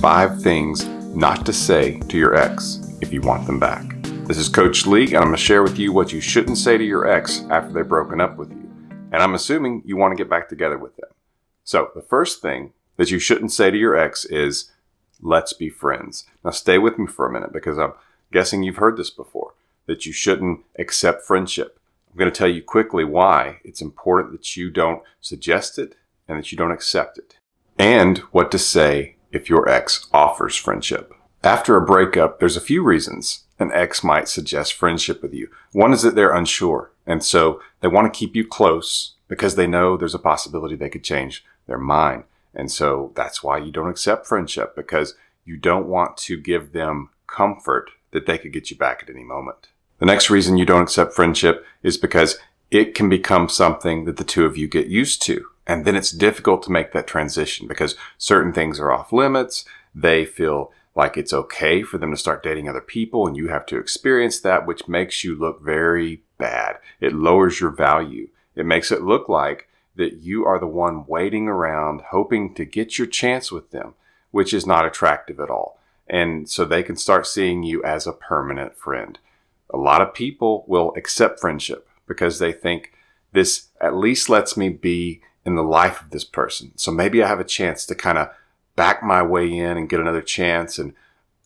Five things not to say to your ex if you want them back. This is Coach Lee, and I'm going to share with you what you shouldn't say to your ex after they've broken up with you. And I'm assuming you want to get back together with them. So, the first thing that you shouldn't say to your ex is, let's be friends. Now, stay with me for a minute because I'm guessing you've heard this before that you shouldn't accept friendship. I'm going to tell you quickly why it's important that you don't suggest it and that you don't accept it, and what to say if your ex offers friendship. After a breakup, there's a few reasons an ex might suggest friendship with you. One is that they're unsure, and so they want to keep you close because they know there's a possibility they could change their mind. And so that's why you don't accept friendship because you don't want to give them comfort that they could get you back at any moment. The next reason you don't accept friendship is because it can become something that the two of you get used to. And then it's difficult to make that transition because certain things are off limits. They feel like it's okay for them to start dating other people and you have to experience that, which makes you look very bad. It lowers your value. It makes it look like that you are the one waiting around hoping to get your chance with them, which is not attractive at all. And so they can start seeing you as a permanent friend. A lot of people will accept friendship because they think this at least lets me be in the life of this person. So maybe I have a chance to kind of back my way in and get another chance and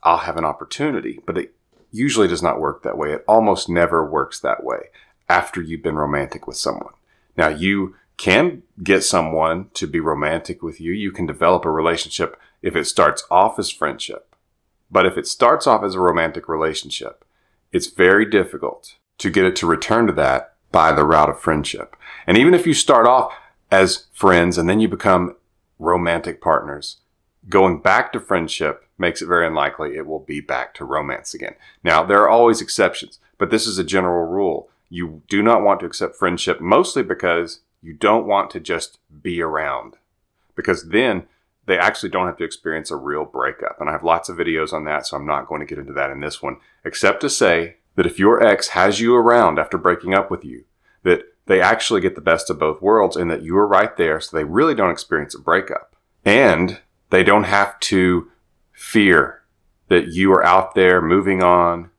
I'll have an opportunity. But it usually does not work that way. It almost never works that way after you've been romantic with someone. Now you can get someone to be romantic with you. You can develop a relationship if it starts off as friendship. But if it starts off as a romantic relationship, it's very difficult to get it to return to that by the route of friendship. And even if you start off as friends and then you become romantic partners, going back to friendship makes it very unlikely it will be back to romance again. Now, there are always exceptions, but this is a general rule. You do not want to accept friendship mostly because you don't want to just be around because then they actually don't have to experience a real breakup. And I have lots of videos on that, so I'm not going to get into that in this one, except to say that if your ex has you around after breaking up with you, that they actually get the best of both worlds in that you are right there, so they really don't experience a breakup. And they don't have to fear that you are out there moving on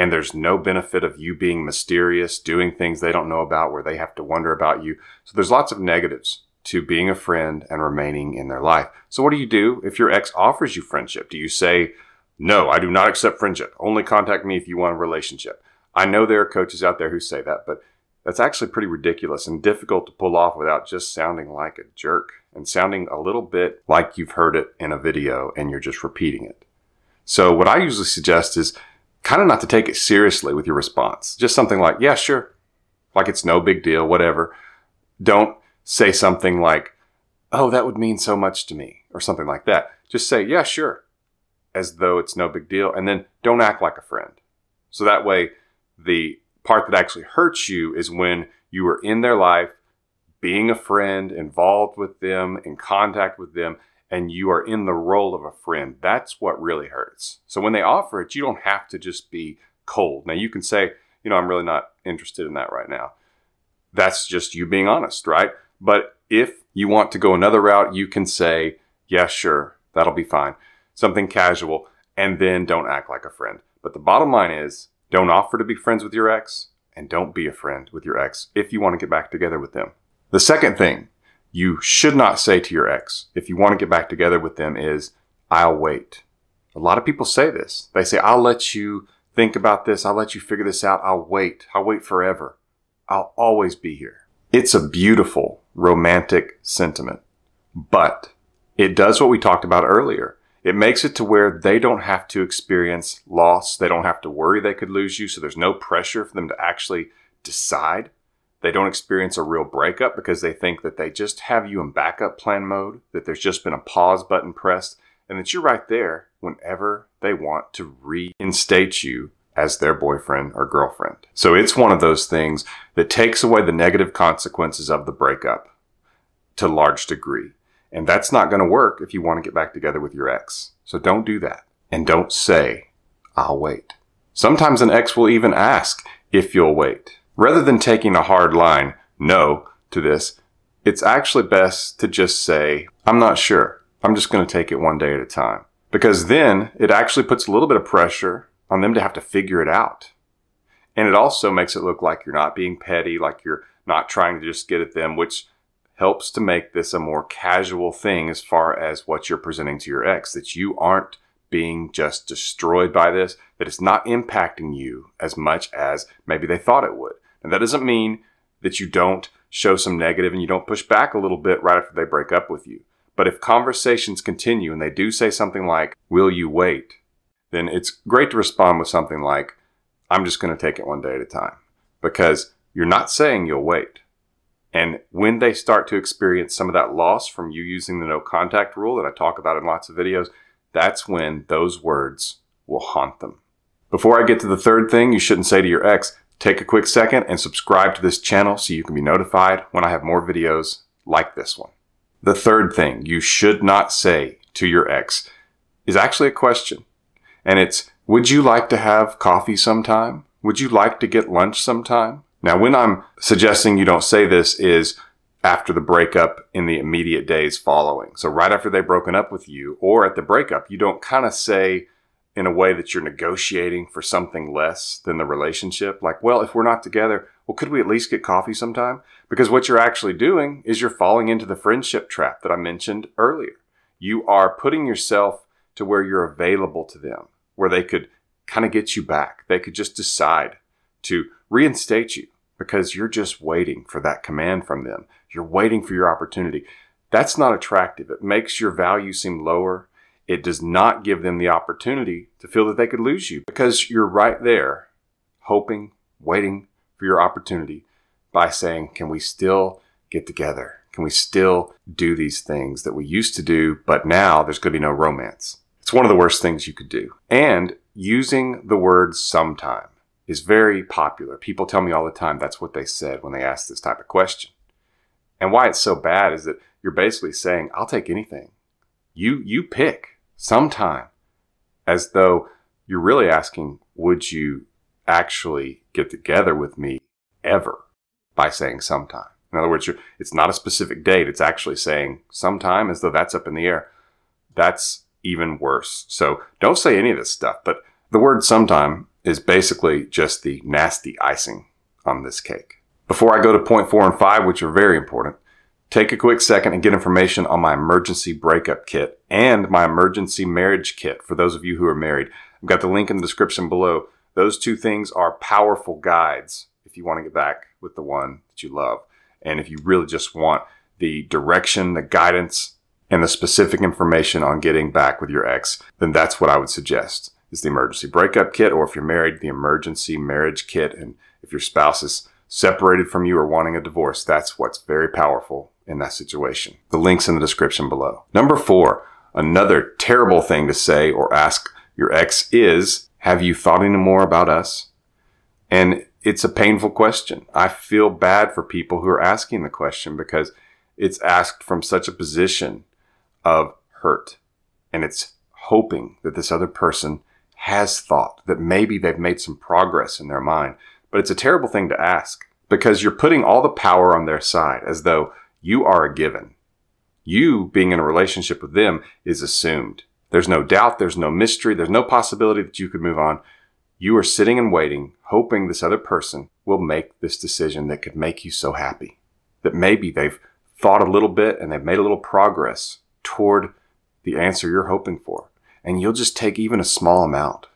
and there's no benefit of you being mysterious, doing things they don't know about where they have to wonder about you. So there's lots of negatives to being a friend and remaining in their life. So, what do you do if your ex offers you friendship? Do you say, No, I do not accept friendship. Only contact me if you want a relationship? I know there are coaches out there who say that, but that's actually pretty ridiculous and difficult to pull off without just sounding like a jerk and sounding a little bit like you've heard it in a video and you're just repeating it. So, what I usually suggest is kind of not to take it seriously with your response. Just something like, Yeah, sure. Like it's no big deal, whatever. Don't say something like, Oh, that would mean so much to me, or something like that. Just say, Yeah, sure, as though it's no big deal. And then don't act like a friend. So that way, the part that actually hurts you is when you are in their life, being a friend, involved with them, in contact with them, and you are in the role of a friend. That's what really hurts. So when they offer it, you don't have to just be cold. Now, you can say, you know, I'm really not interested in that right now. That's just you being honest, right? But if you want to go another route, you can say, yeah, sure, that'll be fine. Something casual, and then don't act like a friend. But the bottom line is don't offer to be friends with your ex, and don't be a friend with your ex if you want to get back together with them. The second thing you should not say to your ex if you want to get back together with them is, I'll wait. A lot of people say this. They say, I'll let you think about this. I'll let you figure this out. I'll wait. I'll wait forever. I'll always be here. It's a beautiful romantic sentiment, but it does what we talked about earlier. It makes it to where they don't have to experience loss. They don't have to worry they could lose you. So there's no pressure for them to actually decide. They don't experience a real breakup because they think that they just have you in backup plan mode, that there's just been a pause button pressed, and that you're right there whenever they want to reinstate you as their boyfriend or girlfriend. So it's one of those things that takes away the negative consequences of the breakup to large degree. And that's not going to work if you want to get back together with your ex. So don't do that. And don't say, I'll wait. Sometimes an ex will even ask if you'll wait. Rather than taking a hard line, no, to this, it's actually best to just say, I'm not sure. I'm just going to take it one day at a time. because then it actually puts a little bit of pressure on them to have to figure it out. And it also makes it look like you're not being petty, like you're not trying to just get at them, which helps to make this a more casual thing as far as what you're presenting to your ex, that you aren't being just destroyed by this, that it's not impacting you as much as maybe they thought it would. And that doesn't mean that you don't show some negative and you don't push back a little bit right after they break up with you. But if conversations continue and they do say something like, Will you wait? then it's great to respond with something like, I'm just going to take it one day at a time. Because you're not saying you'll wait. And when they start to experience some of that loss from you using the no contact rule that I talk about in lots of videos, that's when those words will haunt them. Before I get to the third thing you shouldn't say to your ex, take a quick second and subscribe to this channel so you can be notified when I have more videos like this one. The third thing you should not say to your ex is actually a question. And it's, would you like to have coffee sometime? Would you like to get lunch sometime? Now, when I'm suggesting you don't say this is after the breakup in the immediate days following. So right after they've broken up with you or at the breakup, you don't kind of say in a way that you're negotiating for something less than the relationship. Like, well, if we're not together, well, could we at least get coffee sometime? Because what you're actually doing is you're falling into the friendship trap that I mentioned earlier. You are putting yourself to where you're available to them, where they could kind of get you back. They could just decide to reinstate you because you're just waiting for that command from them. You're waiting for your opportunity. That's not attractive. It makes your value seem lower. It does not give them the opportunity to feel that they could lose you because you're right there, hoping, waiting for your opportunity by saying, Can we still get together? Can we still do these things that we used to do, but now there's going to be no romance? It's one of the worst things you could do. And using the word sometime is very popular. People tell me all the time that's what they said when they asked this type of question. And why it's so bad is that you're basically saying, I'll take anything. You you pick sometime. As though you're really asking, would you actually get together with me ever by saying sometime? In other words, it's not a specific date. It's actually saying sometime as though that's up in the air. That's even worse. So don't say any of this stuff. But the word sometime is basically just the nasty icing on this cake. Before I go to point four and five, which are very important, take a quick second and get information on my emergency breakup kit and my emergency marriage kit for those of you who are married. I've got the link in the description below. Those two things are powerful guides if you want to get back with the one that you love. And if you really just want the direction, the guidance, and the specific information on getting back with your ex, then that's what I would suggest is the emergency breakup kit, or if you're married, the emergency marriage kit. And if your spouse is separated from you or wanting a divorce, that's what's very powerful in that situation. The link's in the description below. Number four, another terrible thing to say or ask your ex is, have you thought any more about us? And it's a painful question. I feel bad for people who are asking the question because it's asked from such a position of hurt and it's hoping that this other person has thought that maybe they've made some progress in their mind. But it's a terrible thing to ask because you're putting all the power on their side as though you are a given. You being in a relationship with them is assumed. There's no doubt, there's no mystery, there's no possibility that you could move on. You are sitting and waiting, hoping this other person will make this decision that could make you so happy. That maybe they've thought a little bit and they've made a little progress toward the answer you're hoping for and you'll just take even a small amount?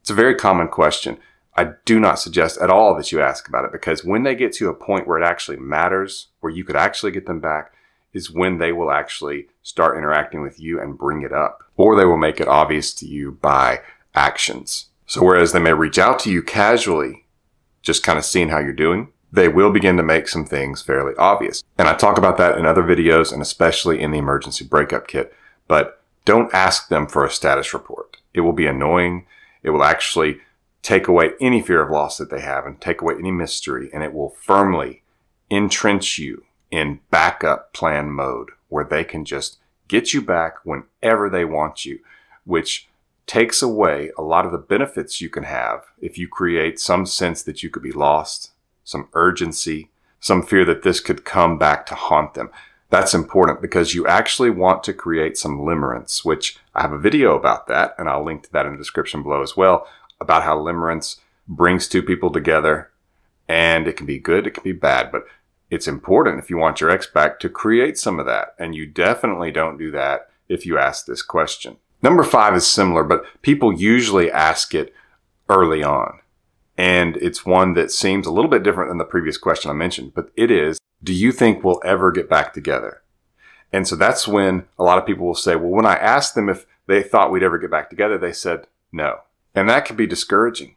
It's a very common question. I do not suggest at all that you ask about it because when they get to a point where it actually matters, where you could actually get them back, is when they will actually start interacting with you and bring it up. Or they will make it obvious to you by actions. So whereas they may reach out to you casually, just kind of seeing how you're doing, they will begin to make some things fairly obvious. And I talk about that in other videos and especially in the emergency breakup kit. But don't ask them for a status report. It will be annoying. It will actually take away any fear of loss that they have and take away any mystery. And it will firmly entrench you in backup plan mode where they can just get you back whenever they want you, which takes away a lot of the benefits you can have if you create some sense that you could be lost, some urgency, some fear that this could come back to haunt them. That's important because you actually want to create some limerence, which I have a video about that, and I'll link to that in the description below as well, about how limerence brings two people together. And it can be good, it can be bad, but it's important if you want your ex back to create some of that. And you definitely don't do that if you ask this question. Number five is similar, but people usually ask it early on. And it's one that seems a little bit different than the previous question I mentioned, but it is, do you think we'll ever get back together? And so that's when a lot of people will say, well, when I asked them if they thought we'd ever get back together, they said no. And that can be discouraging.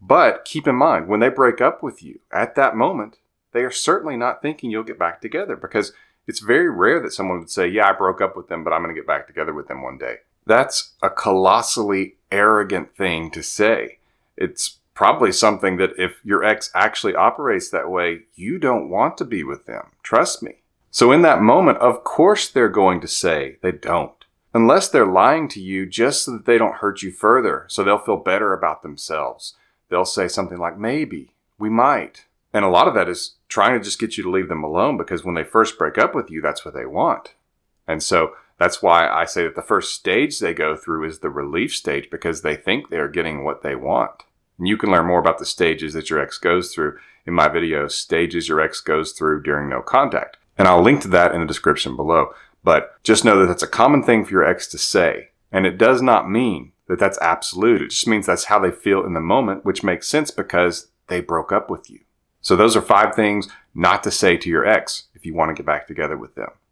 But keep in mind, when they break up with you at that moment, they are certainly not thinking you'll get back together because it's very rare that someone would say, yeah, I broke up with them, but I'm going to get back together with them one day. That's a colossally arrogant thing to say. It's probably something that if your ex actually operates that way, you don't want to be with them. Trust me. So in that moment, of course they're going to say they don't. Unless they're lying to you just so that they don't hurt you further, so they'll feel better about themselves. They'll say something like, maybe, we might. And a lot of that is trying to just get you to leave them alone because when they first break up with you, that's what they want. And so that's why I say that the first stage they go through is the relief stage because they think they're getting what they want. And you can learn more about the stages that your ex goes through in my video, Stages Your Ex Goes Through During No Contact. And I'll link to that in the description below. But just know that that's a common thing for your ex to say. And it does not mean that that's absolute. It just means that's how they feel in the moment, which makes sense because they broke up with you. So those are five things not to say to your ex if you want to get back together with them.